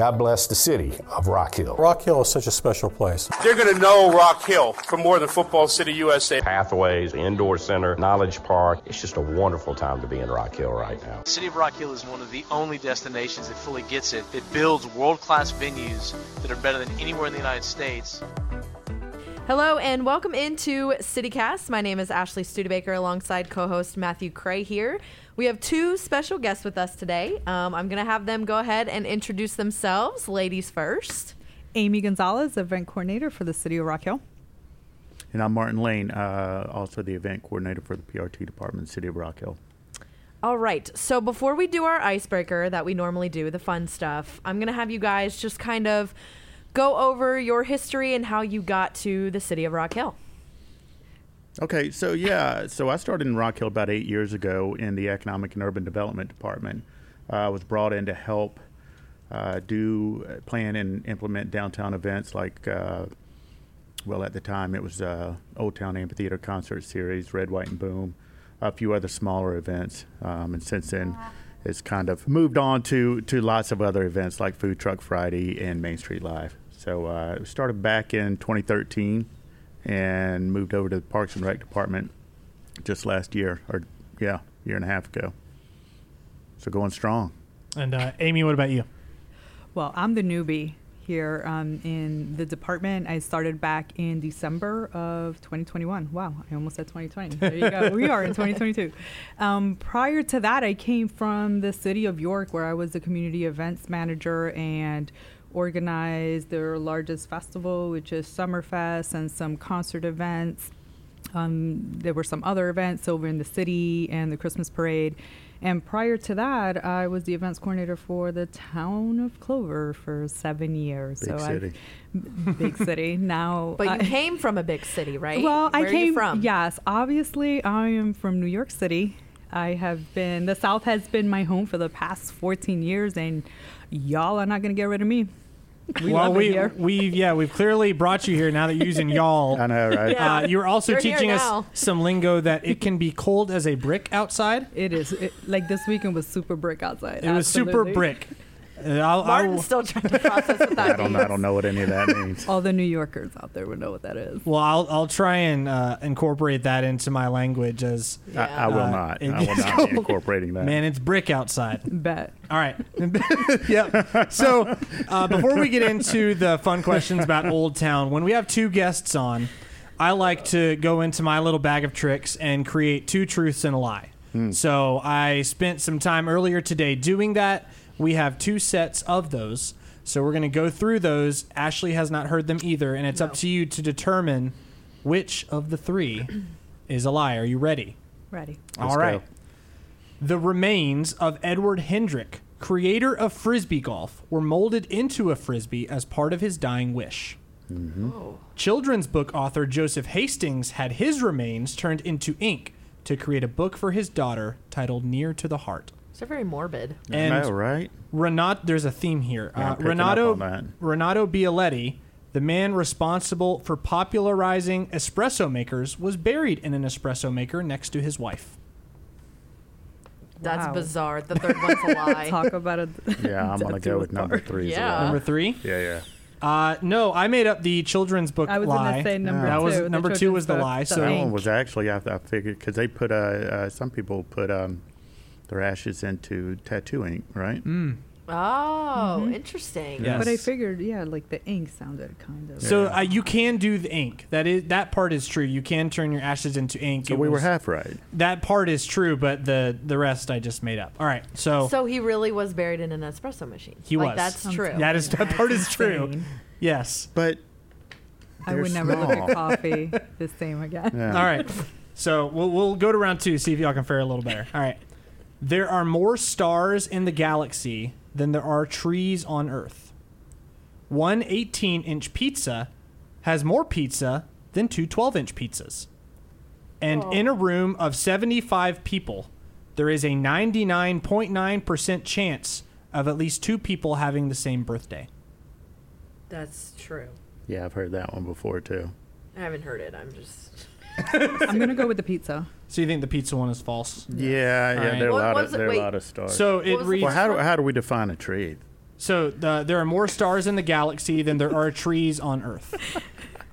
God bless the city of Rock Hill. Rock Hill is such a special place. They're going to know Rock Hill for more than Football City USA. Pathways, Indoor Center, Knowledge Park. It's just a wonderful time to be in Rock Hill right now. The City of Rock Hill is one of the only destinations that fully gets it. It builds world class venues that are better than anywhere in the United States. Hello and welcome into CityCast. My name is Ashley Studebaker alongside co-host Matthew Cray here. We have two special guests with us today. Um, I'm going to have them go ahead and introduce themselves. Ladies first. Amy Gonzalez, event coordinator for the City of Rock Hill. And I'm Martin Lane, uh, also the event coordinator for the PRT department, City of Rock Hill. All right. So before we do our icebreaker that we normally do, the fun stuff, I'm going to have you guys just kind of go over your history and how you got to the city of Rock Hill. Okay, so yeah, so I started in Rock Hill about eight years ago in the Economic and Urban Development Department. Uh, I was brought in to help uh, do, uh, plan and implement downtown events like, uh, well, at the time it was uh, Old Town Amphitheater Concert Series, Red, White, and Boom, a few other smaller events. Um, and since then, it's kind of moved on to, to lots of other events like Food Truck Friday and Main Street Live. So uh, we started back in 2013 and moved over to the Parks and Rec department just last year, or yeah, year and a half ago. So going strong. And uh, Amy, what about you? Well, I'm the newbie here um, in the department. I started back in December of 2021. Wow, I almost said 2020. There you go. we are in 2022. Um, prior to that, I came from the city of York, where I was the community events manager and organized their largest festival, which is Summerfest, and some concert events. Um, there were some other events over in the city and the Christmas parade. And prior to that, I was the events coordinator for the town of Clover for seven years. Big so city. I, big city. Now, But you I- came from a big city, right? well, Where I are came you from? Yes, obviously, I am from New York City. I have been the South has been my home for the past 14 years, and y'all are not going to get rid of me. We well, we here. we've yeah we've clearly brought you here now that you're using y'all. I know, right? Yeah. Uh, you're also You're teaching us some lingo that it can be cold as a brick outside. It is it, like this weekend was super brick outside. It was super brick. Uh, I'll, Martin's I'll, still trying to process what that I don't, means. I don't know what any of that means. All the New Yorkers out there would know what that is. well, I'll I'll try and uh, incorporate that into my language as I, I will Uh, not. I will not be incorporating that. man, it's brick outside. Bet. All right. yep. So uh, before we get into the fun questions about Old Town, when we have two guests on, I like to go into my little bag of tricks and create two truths and a lie. So I spent some time earlier today doing that. We have two sets of those. So we're going to go through those. Ashley has not heard them either, and it's up to you to determine which of the three is a lie. Are you ready? Ready. Let's All right. go. The remains of Edward Headrick, creator of frisbee golf, were molded into a frisbee as part of his dying wish. Mm-hmm. Oh. Children's book author Joseph Hastings had his remains turned into ink to create a book for his daughter titled Near to the Heart. They're very morbid. I And know, right? Renato, there's a theme here. Yeah, uh, Renato, up on that. Renato Bialetti, the man responsible for popularizing espresso makers, was buried in an espresso maker next to his wife. That's Wow. bizarre. The third one's a lie. Talk about it. Yeah, I'm going to go with number three. as Yeah. well. Number three. Yeah, yeah. Uh, no, I made up the children's book I was lie. gonna say number that two. was number two was the book, lie. So That one was actually, I, I figured, because they put, uh, uh, some people put um, their ashes into tattoo ink, right? Mm. Oh, interesting. Yes. But I figured, yeah, like the ink sounded kind of. So uh, you can do the ink. That is that part is true. You can turn your ashes into ink. So It we were half right. That part is true, but the the rest I just made up. All right. So, So he really was buried in an espresso machine. He like, was. That's Sounds true. that is that part is true. Yes. But I they're would never look small. at coffee the same again. yeah. All right. So we'll we'll go to round two. See if y'all can fare a little better. All right. There are more stars in the galaxy than there are trees on Earth. One 18 inch pizza has more pizza than two 12 inch pizzas. And in a room of 75 people, there is a 99.9% chance of at least two people having the same birthday. That's true. Yeah, I've heard that one before too. I haven't heard it. I'm just. I'm gonna go with the pizza. So you think the pizza one is false? Yeah, yeah, All right. there are a What lot was of it? there are a Wait. lot of stars. So What it was the reads well, how do how do we define a tree? So the, there are more stars in the galaxy than there are trees on Earth.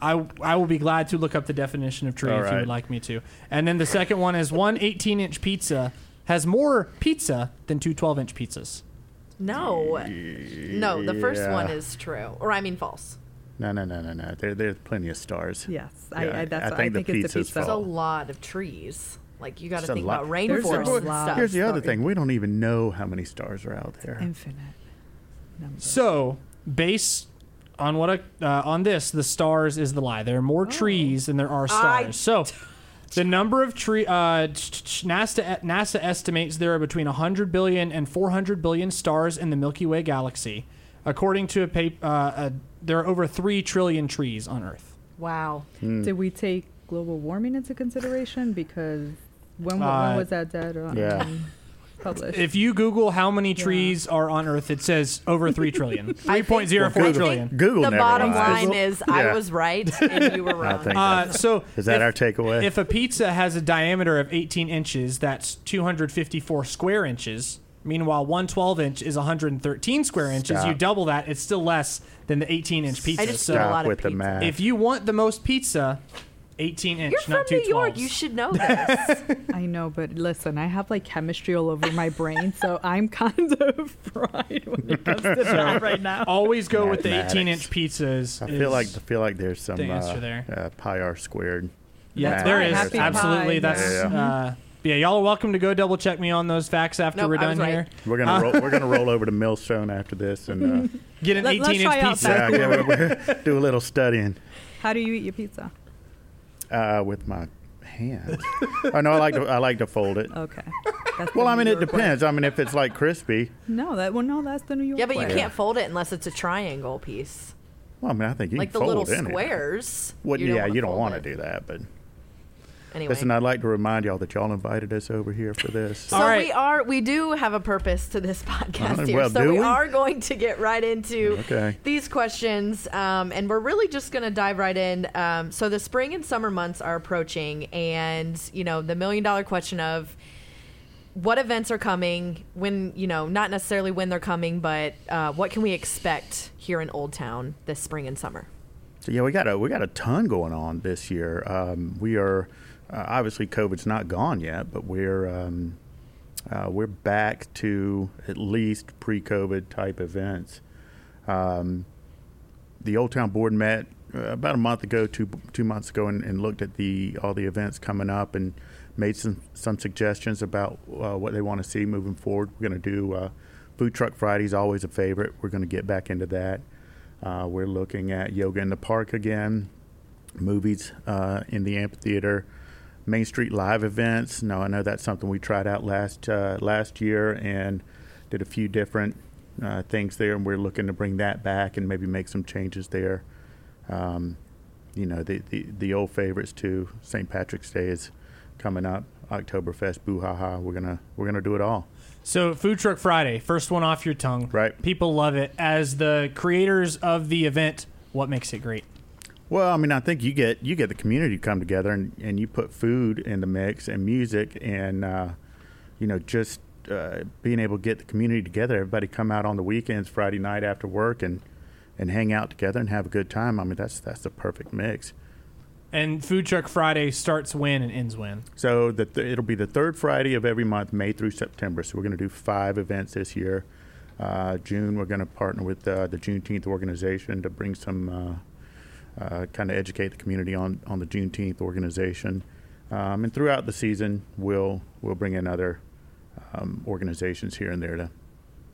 I, I will be glad to look up the definition of tree All if you right. would like me to. And then the second one is one 18 inch pizza has more pizza than two 12 inch pizzas. No. No, the first Yeah. one is true. Or I mean false. No, no, no, no, no. There, there's plenty of stars. Yes, Yeah, I, I, that's, I I think think, the it's a pizza's pizza. There's a lot of trees. Like you got to think lot. about There's a lot. stuff. Here's the other thing. We don't even know how many stars are out there. Infinite. Number. So, based on what I, uh, on this, the stars is the lie. There are more trees than there are stars. I- so, the number of tree uh, ch- ch- NASA NASA estimates there are between 100 billion and 400 billion stars in the Milky Way galaxy. According to a paper, uh, uh, there are over three trillion trees on Earth. Wow. Hmm. Did we take global warming into consideration? Because when, Uh, when was that data yeah. um, published? If you Google how many trees are on Earth, it says over three trillion, three point zero four Well, Google- trillion. Google the never bottom lies. line is I was right and you were wrong. Uh, so is that if- our takeaway? If a pizza has a diameter of 18 inches, that's 254 square inches. Meanwhile, one 12 inch is 113 square inches. Stop. You double that, it's still less than the 18 inch pizza. I just so eat a Stop lot of with the pizza. math. if you want the most pizza, 18 inch, You're not from two New York. 12s. You should know this. I know, but listen, I have like chemistry all over my brain, so I'm kind of fried when it comes to that right now. Always go with the 18 inch pizzas. I feel like I feel like there's some the uh, there. Uh, pi r squared. yeah, math there Happy something. absolutely. pie, That's yeah. uh, yeah. Y'all are welcome to go double check me on those facts after Nope, we're I was done right. here. We're gonna roll, we're gonna roll over to Millstone after this and uh, Get an Let- 18 let's inch try out pizza. that. yeah, yeah, we- we- do a little studying How do you eat your pizza? uh, with my hands. I know I like to I like to fold it. Okay. That's Well, I mean New it York way. depends. I mean if it's like crispy, No, that well, no, that's the New York yeah, but you way. can't fold it unless it's a triangle piece. well, I mean I think you like the can fold little in it. squares. Well, you don't yeah, you don't want to do that, but Anyway. listen, I'd like to remind y'all that y'all invited us over here for this. So All right. we are we do have a purpose to this podcast Uh, here. well, so do we, we? are going to get right into Okay. these questions, um, and we're really just going to dive right in. Um, so the spring and summer months are approaching, and you know the million dollar question of what events are coming when you know not necessarily when they're coming, but uh, what can we expect here in Old Town this spring and summer? So yeah, we got a we got a ton going on this year. Um, we are uh, obviously COVID's not gone yet, but we're um, uh, we're back to at least pre-COVID type events. Um, the Old Town Board met uh, about a month ago, two two months ago, and, and looked at the all the events coming up and made some some suggestions about uh, what they want to see moving forward. We're going to do uh, Food Truck Fridays, always a favorite. We're going to get back into that. Uh, we're looking at yoga in the park again, movies in the amphitheater, Main Street live events. No, I know that's something we tried out last uh, last year and did a few different uh, things there, and we're looking to bring that back and maybe make some changes there. Um, you know the, the the old favorites too. St. Patrick's Day is coming up. Oktoberfest, boo ha ha. We're gonna we're gonna do it all. So, Food Truck Friday, first one off your tongue. Right. People love it. As the creators of the event, what makes it great? Well, I mean, I think you get you get the community to come together and, and you put food in the mix and music and uh, you know just uh, being able to get the community together. Everybody come out on the weekends, Friday night after work, and and hang out together and have a good time. I mean, that's that's the perfect mix. And Food Truck Friday starts when and ends when? So the th- it'll be the third Friday of every month, May through September. So we're going to do five events this year. Uh, June, we're going to partner with uh, the Juneteenth organization to bring some uh, uh, kind of educate the community on on the Juneteenth organization. Um, and throughout the season, we'll we'll bring in other um, organizations here and there to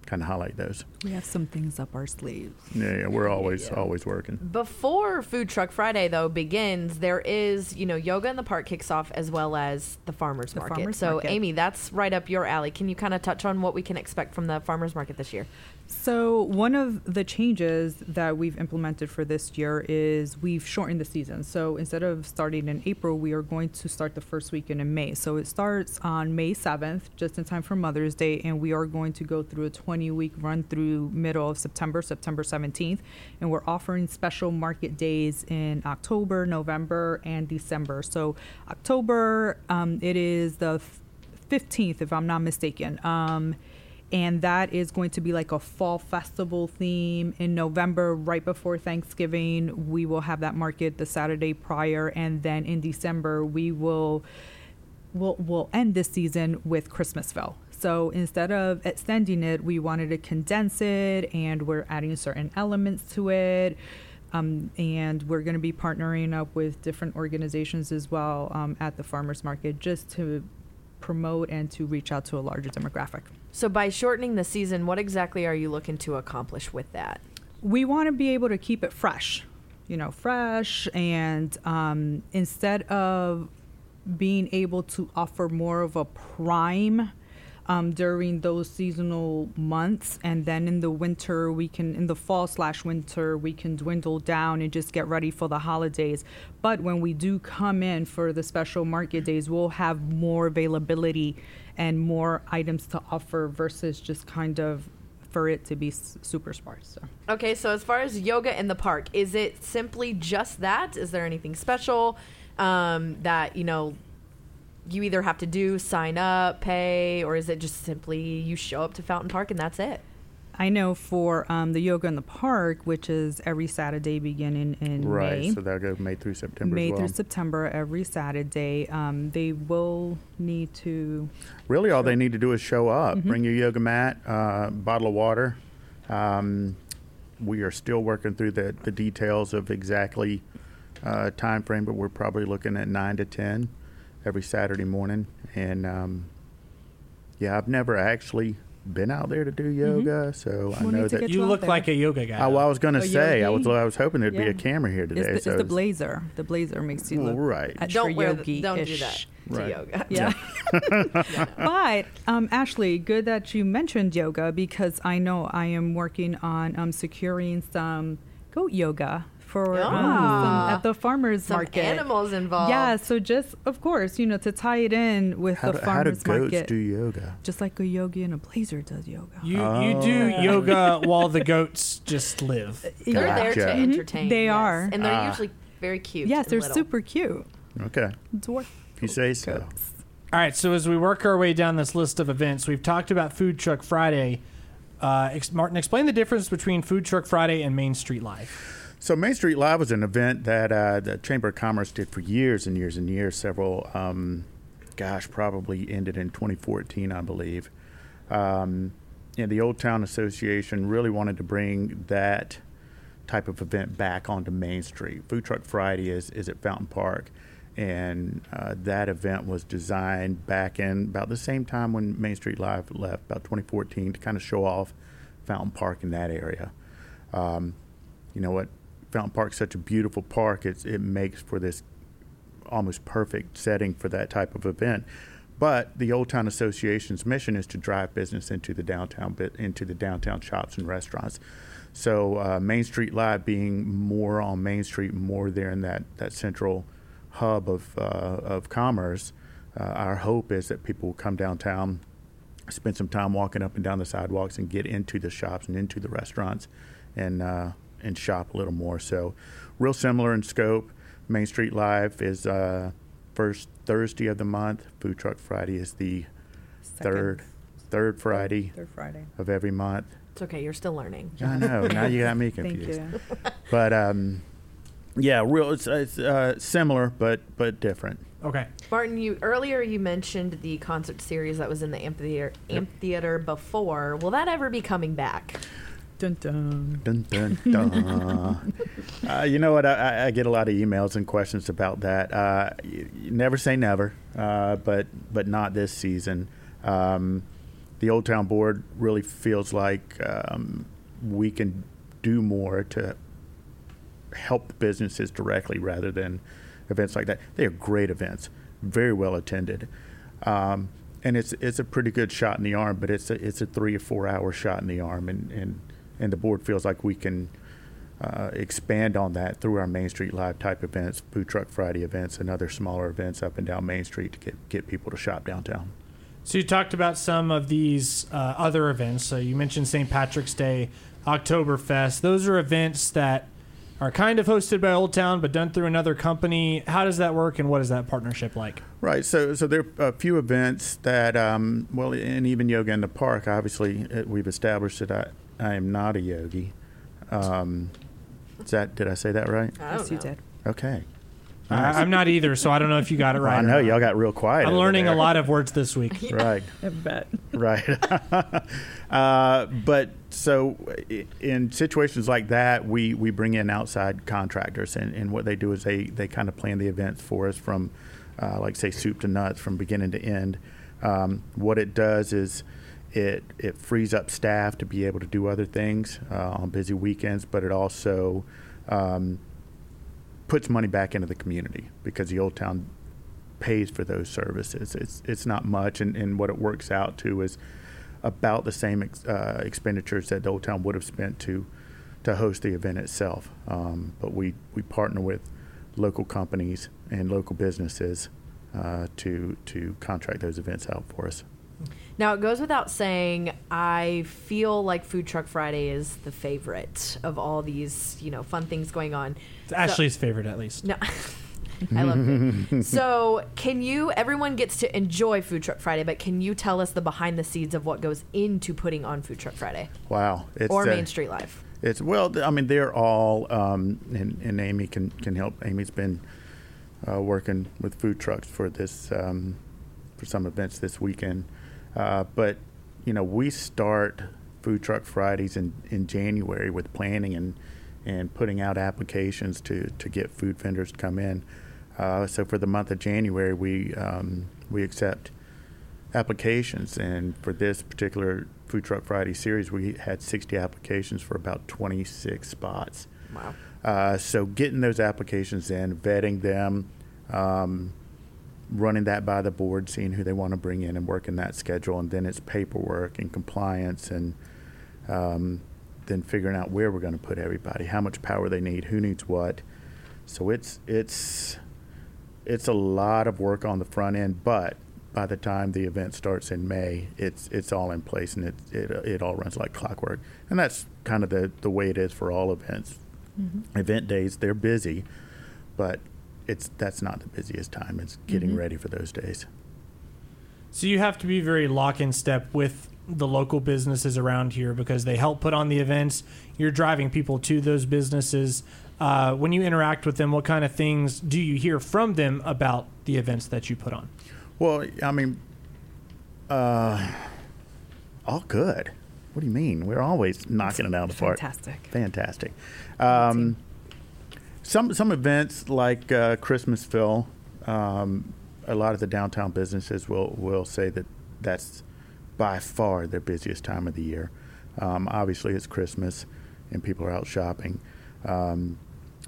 kind of highlight those. We have some things up our sleeves. Yeah, yeah we're always always working. Before Food Truck Friday though begins, there is you know yoga in the park kicks off as well as the farmers The market. farmers so market. Amy, that's right up your alley. Can you kind of touch on what we can expect from the farmers market this year? So one of the changes that we've implemented for this year is we've shortened the season. So instead of starting in April, we are going to start the first weekend in May. So it starts on May 7th, just in time for Mother's Day, and we are going to go through a 20-week run through middle of September, September 17th, and we're offering special market days in October, November, and December. So October, um, it is the 15th, if I'm not mistaken. Um, and that is going to be like a fall festival theme in November, right before Thanksgiving. We will have that market the Saturday prior, and then in December we will we'll, we'll end this season with Christmasville. So instead of extending it, we wanted to condense it, and we're adding certain elements to it. Um, and we're going to be partnering up with different organizations as well um, at the farmers market just to promote and to reach out to a larger demographic. So by shortening the season, what exactly are you looking to accomplish with that? We want to be able to keep it fresh, you know, fresh, and um, instead of being able to offer more of a prime um, during those seasonal months and then in the winter we can in the fall slash winter we can dwindle down and just get ready for the holidays but when we do come in for the special market days we'll have more availability and more items to offer versus just kind of for it to be super sparse so. Okay, so as far as yoga in the park, is it simply just that? Is there anything special um, that you know you either have to do, sign up, pay, or is it just simply you show up to Fountain Park and that's it? I know for um, the yoga in the park, which is every Saturday beginning in Right. May. So that'll go May through September May as well. through September, every Saturday. Um, they will need to. Really, all they need to do is show up. Mm-hmm. Bring your yoga mat, uh, bottle of water. Um, we are still working through the, the details of exactly uh, time frame, but we're probably looking at nine to ten every Saturday morning. And um, yeah, I've never actually been out there to do yoga, so I Mm-hmm. We'll know that. get You look there. like a yoga guy. Oh, well, I was going to A say, I was I was hoping there'd be a camera here today. It's the, so it's the blazer. The blazer makes you look right. extra Don't wear the, yogi-ish. don't do that to Right. yoga. Yeah. but um, Ashley, good that you mentioned yoga because I know I am working on um, securing some goat yoga for um, Ah. some, at the farmers Some market. animals involved. Yeah, so just of course, you know, to tie it in with How the do, how do farmers goats market, do yoga? just like a yogi in a blazer does yoga. You you do yoga while the goats just live. They're there to Gotcha. entertain. They yes. are. And they're Ah. usually very cute. Yes, they're little. super cute. Okay, Dwarf if you say so. goats. All right, so as we work our way down this list of events, we've talked about Food Truck Friday. Uh, ex- Martin, explain the difference between Food Truck Friday and Main Street Live. So Main Street Live was an event that uh, the Chamber of Commerce did for years and years and years. Several, um, gosh, probably ended in 2014, I believe. Um, and the Old Town Association really wanted to bring that type of event back onto Main Street. Food Truck Friday is, is at Fountain Park. And uh, that event was designed back in about the same time when Main Street Live left, about 2014, to kind of show off Fountain Park in that area. Um, you know what? Fountain Park's such a beautiful park. It's, it makes for this almost perfect setting for that type of event. But the Old Town Association's mission is to drive business into the downtown bit into the downtown shops and restaurants. So uh, Main Street Live being more on Main Street, more there in that, that central hub of uh, of commerce. Uh, our hope is that people will come downtown, spend some time walking up and down the sidewalks, and get into the shops and into the restaurants, and uh, and shop a little more. So, real similar in scope. Main Street Live is uh, first Thursday of the month. Food Truck Friday is the Second. third third Friday Third Friday. of every month. It's okay. You're still learning. I know. now you got me Thank confused. you. But um, yeah, real. It's, it's uh, similar, but but different. Okay. Martin, you earlier you mentioned the concert series that was in the amphitheater amphitheater before. Will that ever be coming back? Dun dun. Dun, dun, dun. uh, you know what? I, I- get a lot of emails and questions about that. Uh, you, you never say never, uh, but but not this season. Um, the Old Town Board really feels like um, we can do more to help businesses directly rather than events like that. They are great events, very well attended. Um, and it's it's a pretty good shot in the arm, but it's a it's a three or four hour shot in the arm, and and, and the board feels like we can uh, expand on that through our Main Street Live type events, Food Truck Friday events, and other smaller events up and down Main Street to get get people to shop downtown. So you talked about some of these uh, other events. So you mentioned St. Patrick's Day, Oktoberfest. Those are events that are kind of hosted by Old Town, but done through another company. How does that work, and what is that partnership like? Right. So, so there are a few events that, um, well, and even yoga in the park. Obviously, we've established that I, I am not a yogi. Um, is that did I say that right? I Yes, you know. did. Okay. I, I'm not either, so I don't know if you got it right. I or know not. y'all got real quiet. I'm over learning a lot of words this week. Right. I bet. right. uh, but so in situations like that, we, we bring in outside contractors, and, and what they do is they, they kind of plan the events for us from, uh, like say, soup to nuts, from beginning to end. Um, what it does is it it frees up staff to be able to do other things uh, on busy weekends, but it also um, puts money back into the community because the old town pays for those services. It's it's not much, and, and what it works out to is about the same ex, uh, expenditures that the old town would have spent to to host the event itself. Um, but we we partner with local companies and local businesses uh, to to contract those events out for us. Now it goes without saying, I feel like Food Truck Friday is the favorite of all these, you know, fun things going on. It's Ashley's favorite, at least. No. I love food. so, can you? Everyone gets to enjoy Food Truck Friday, but can you tell us the behind the scenes of what goes into putting on Food Truck Friday Wow, it's or uh, Main Street Live? It's well, I mean, they're all, um, and, and Amy can, can help. Amy's been uh, working with food trucks for this um, for some events this weekend, uh, but you know, we start Food Truck Fridays in, in January with planning and and putting out applications to, to get food vendors to come in. Uh, so for the month of January, we um, we accept applications, and for this particular Food Truck Friday series, we had 60 applications for about 26 spots. Wow. Uh, so getting those applications in, vetting them, um, running that by the board, seeing who they want to bring in, and working that schedule, and then it's paperwork and compliance, and um, then figuring out where we're going to put everybody, how much power they need, who needs what. So it's it's it's a lot of work on the front end, but by the time the event starts in May, it's it's all in place and it it, it all runs like clockwork. And that's kind of the, the way it is for all events. Event days they're busy, but it's that's not the busiest time. It's getting ready for those days. So you have to be very lock in step with the local businesses around here because they help put on the events. You're driving people to those businesses. Uh, when you interact with them, what kind of things do you hear from them about the events that you put on? Well, I mean, uh, all good. What do you mean? We're always knocking it out of the park. Fantastic. Fantastic. Um, some some events like uh, Christmasville, um, a lot of the downtown businesses will will say that that's by far their busiest time of the year. Um, obviously, it's Christmas, and people are out shopping. Um,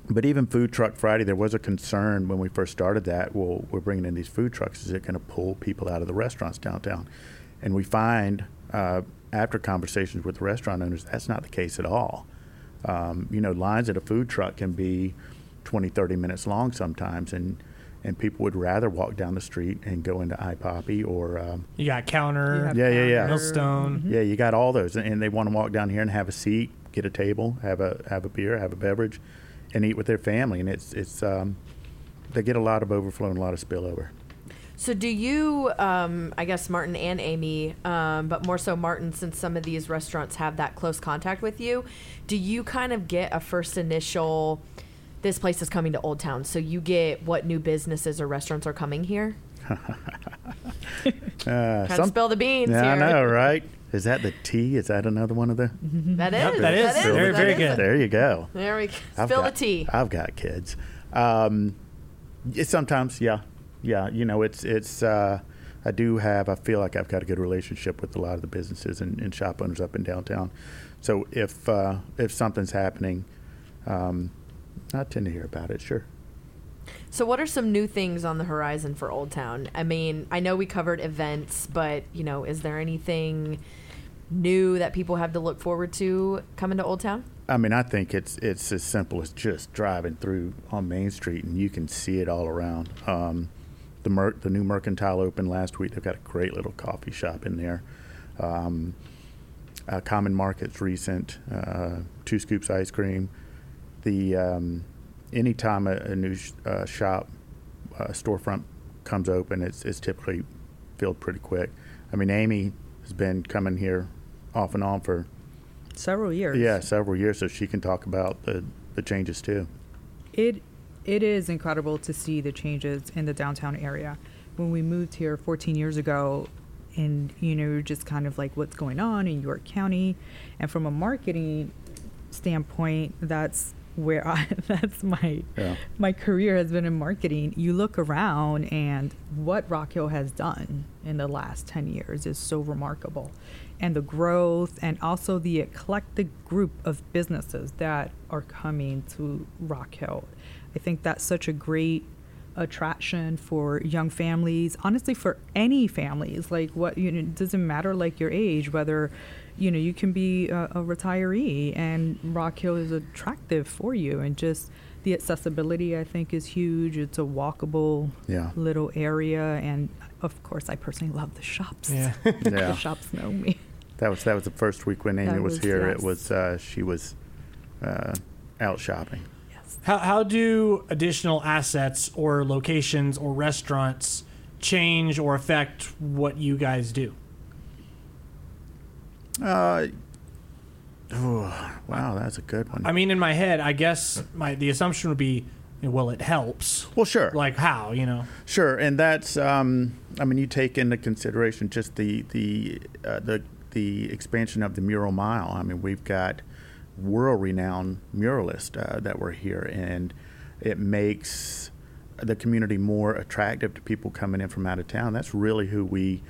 but even Food Truck Friday, there was a concern when we first started that. Well, we're bringing in these food trucks. Is it going to pull people out of the restaurants downtown? And we find uh, after conversations with restaurant owners, that's not the case at all. Um, you know, lines at a food truck can be 20, 30 minutes long sometimes, and and people would rather walk down the street and go into iPoppy or um, You got Counter, You have Yeah, yeah, yeah. counter. Millstone. yeah, you got all those, and they want to walk down here and have a seat, get a table, have a have a beer, have a beverage, and eat with their family. And it's it's um, they get a lot of overflow and a lot of spillover. So, do you, um, I guess Martin and Amy, um, but more so Martin, since some of these restaurants have that close contact with you, do you kind of get a first initial, this place is coming to Old Town? So, you get what new businesses or restaurants are coming here? Uh, Kind of spill the beans yeah, I know, right? Is that the tea? Is that another one of the? That is. that is. Very, that very is good. There you go. There we go. I've Spill got- the tea. I've got kids. Um, sometimes, yeah, yeah. You know, it's it's. Uh, I do have. I feel like I've got a good relationship with a lot of the businesses and, and shop owners up in downtown. So if uh, if something's happening, um, I tend to hear about it. Sure. So, what are some new things on the horizon for Old Town? I mean, I know we covered events, but you know, is there anything new that people have to look forward to coming to Old Town? I mean, I think it's it's as simple as just driving through on Main Street and you can see it all around. Um, the mer- the new Mercantile opened last week. They've got a great little coffee shop in there. Um, uh, Common Market's recent, uh, Two Scoops Ice Cream. the um, anytime a, a new sh- uh, shop uh, storefront comes open, it's it's typically filled pretty quick. I mean, Amy has been coming here off and on for Several years. yeah several years, so she can talk about the the changes too. It it is incredible to see the changes in the downtown area. When we moved here 14 years ago, and you know, just kind of like what's going on in York County, and from a marketing standpoint, that's where I that's my Yeah. my career has been in marketing. You look around, and what Rock Hill has done in the last 10 years is so remarkable. And the growth, and also the eclectic group of businesses that are coming to Rock Hill. I think that's such a great attraction for young families honestly for any families like what you know it doesn't matter like your age whether you know you can be a, a retiree and rock hill is attractive for you and just the accessibility i think is huge it's a walkable Yeah. little area and of course i personally love the shops Yeah. the shops know me That was that was the first week when Amy was, was- here. yes. It was uh, she was uh, out shopping. Yes How, how do additional assets or locations or restaurants change or affect what you guys do? Uh, oh, wow, that's a good one. I mean, in my head, I guess my the assumption would be, well, it helps. well, sure. Like how, you know? Sure, and that's um, I mean you take into consideration just the the uh, the the expansion of the mural mile. I mean we've got world renowned muralists uh, that were here, and it makes the community more attractive to people coming in from out of town. That's really who we.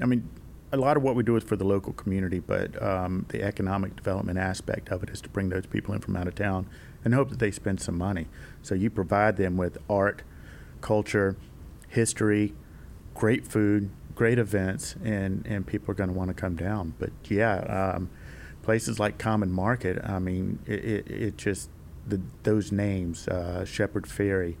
I mean, a lot of what we do is for the local community, but um, the economic development aspect of it is to bring those people in from out of town and hope that they spend some money. So you provide them with art, culture, history, great food, great events, and, and people are going to want to come down. But yeah, um, places like Common Market, I mean, it, it, it just, the, those names, uh, Shepherd Ferry,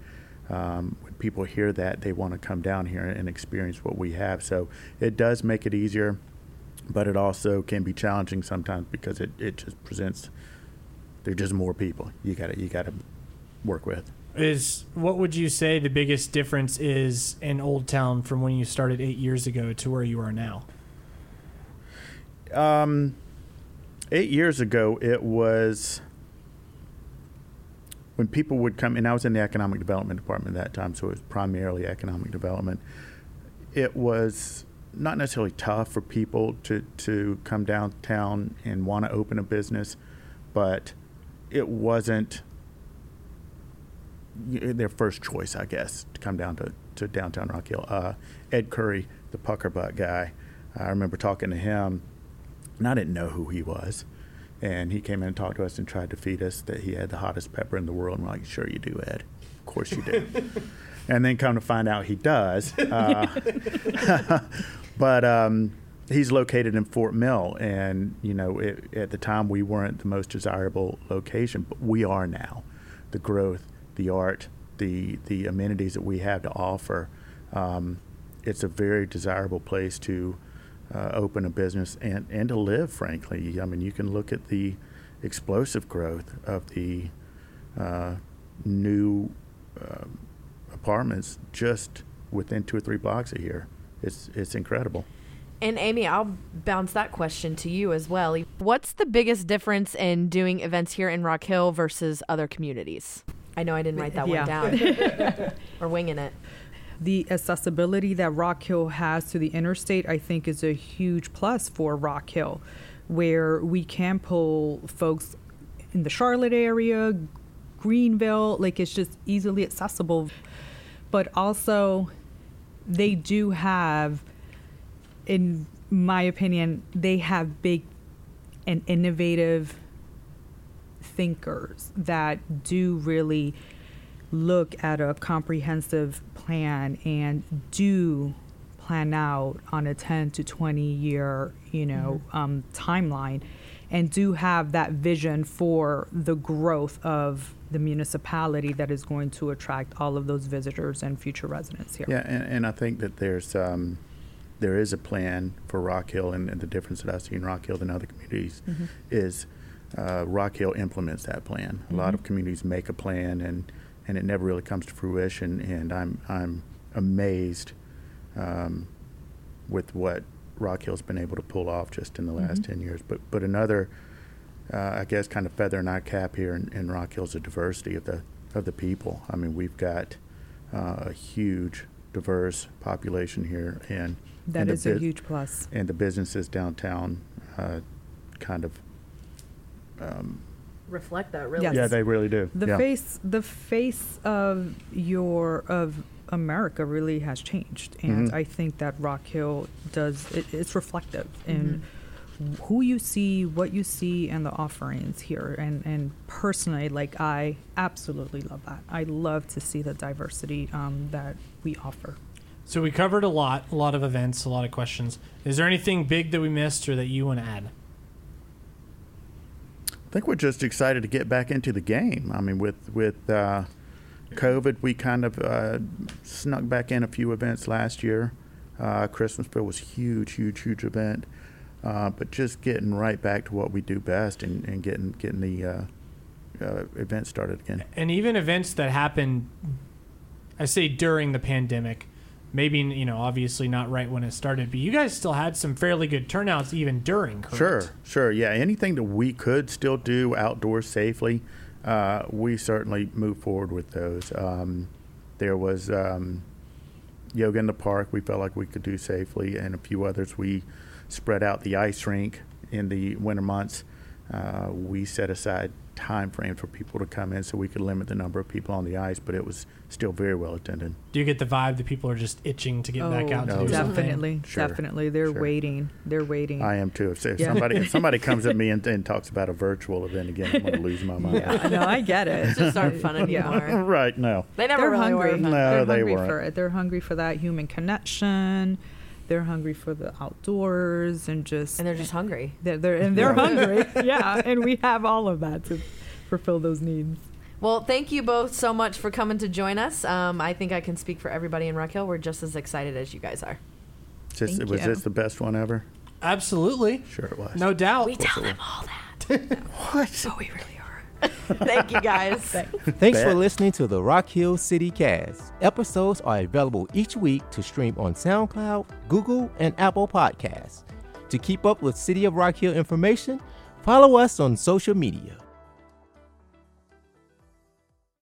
um, when people hear that, they want to come down here and experience what we have. So it does make it easier, but it also can be challenging sometimes because it, it just presents, there's just more people you got to you got to work with. Is what would you say the biggest difference is in Old Town from when you started eight years ago to where you are now? Um, eight years ago, it was when people would come, and I was in the economic development department at that time, so it was primarily economic development. It was not necessarily tough for people to, to come downtown and want to open a business, but it wasn't their first choice, I guess, to come down to, to downtown Rock Hill. Uh, Ed Currie, the pucker butt guy, I remember talking to him, and I didn't know who he was. And he came in and talked to us and tried to feed us that he had the hottest pepper in the world. And we're like, sure you do, Ed. Of course you do. and then come to find out he does. Uh, but um, he's located in Fort Mill. And, you know, it, at the time we weren't the most desirable location, but we are now. The growth, the art, the, the amenities that we have to offer. Um, it's a very desirable place to uh, open a business and, and to live, frankly. I mean, you can look at the explosive growth of the uh, new uh, apartments just within two or three blocks of here. It's, it's incredible. And Amy, I'll bounce that question to you as well. What's the biggest difference in doing events here in Rock Hill versus other communities? I know I didn't write that Yeah. one down. or winging it. The accessibility that Rock Hill has to the interstate, I think, is a huge plus for Rock Hill, where we can pull folks in the Charlotte area, Greenville, like it's just easily accessible. But also, they do have, in my opinion, they have big and innovative thinkers that do really look at a comprehensive plan and do plan out on a 10 to 20 year you know um, timeline and do have that vision for the growth of the municipality that is going to attract all of those visitors and future residents here. Yeah, and, and I think that there's um, there is a plan for Rock Hill, and, and the difference that I see in Rock Hill than other communities is uh, Rock Hill implements that plan. A lot of communities make a plan and and it never really comes to fruition. And I'm I'm amazed um, with what Rock Hill's been able to pull off just in the last ten years. But but another, uh, I guess, kind of feather in our cap here in, in Rock Hill is the diversity of the of the people. I mean, we've got uh, a huge, diverse population here, and That and is a huge plus. and the businesses downtown uh, kind of um, Reflect that really. Yes. yeah they really do The yeah. face, the face of your of America really has changed, and Mhm. I think that Rock Hill does. It, it's reflective in who you see, what you see, and the offerings here. And and personally, like I absolutely love that. I love to see the diversity um, that we offer. So we covered a lot, a lot of events, a lot of questions. Is there anything big that we missed or that you want to add? I think we're just excited to get back into the game. I mean, with with uh, COVID, we kind of uh, snuck back in a few events last year. Uh, Christmasville was huge, huge, huge event. Uh, but just getting right back to what we do best and, and getting getting the uh, uh, event started again. And even events that happened, I say during the pandemic, maybe you know, obviously not right when it started, but you guys still had some fairly good turnouts even during. Correct? Sure, sure. Yeah, anything that we could still do outdoors safely, uh, we certainly move forward with those. Um, there was um, yoga in the park we felt like we could do safely, and a few others. We spread out the ice rink in the winter months. Uh, we set aside time frame for people to come in so we could limit the number of people on the ice, but it was still very well attended. Do you get the vibe that people are just itching to get back out to no, do definitely, Sure, definitely, they're sure. waiting. They're waiting. I am too. If, if Yeah. somebody if somebody comes at me and, and talks about a virtual event again, I'm going to lose my mind. yeah, no, I get it. It's just aren't fun Yeah. anymore. right? No. They never they're really hungry. were. fun. No, they're they hungry weren't. for it. They're hungry for that human connection. They're hungry for the outdoors and just And they're just hungry. they're, they're and they're hungry. yeah, and we have all of that to fulfill those needs. Well, thank you both so much for coming to join us. Um, I think I can speak for everybody in Rock Hill. We're just as excited as you guys are. Just, Thank was you. this the best one ever? Absolutely, Sure it was. no doubt. We tell them all that. what? Oh, we really are. thank you guys. Thanks for listening to the Rock Hill City Cast. Episodes are available each week to stream on SoundCloud, Google, and Apple Podcasts. To keep up with City of Rock Hill information, follow us on social media.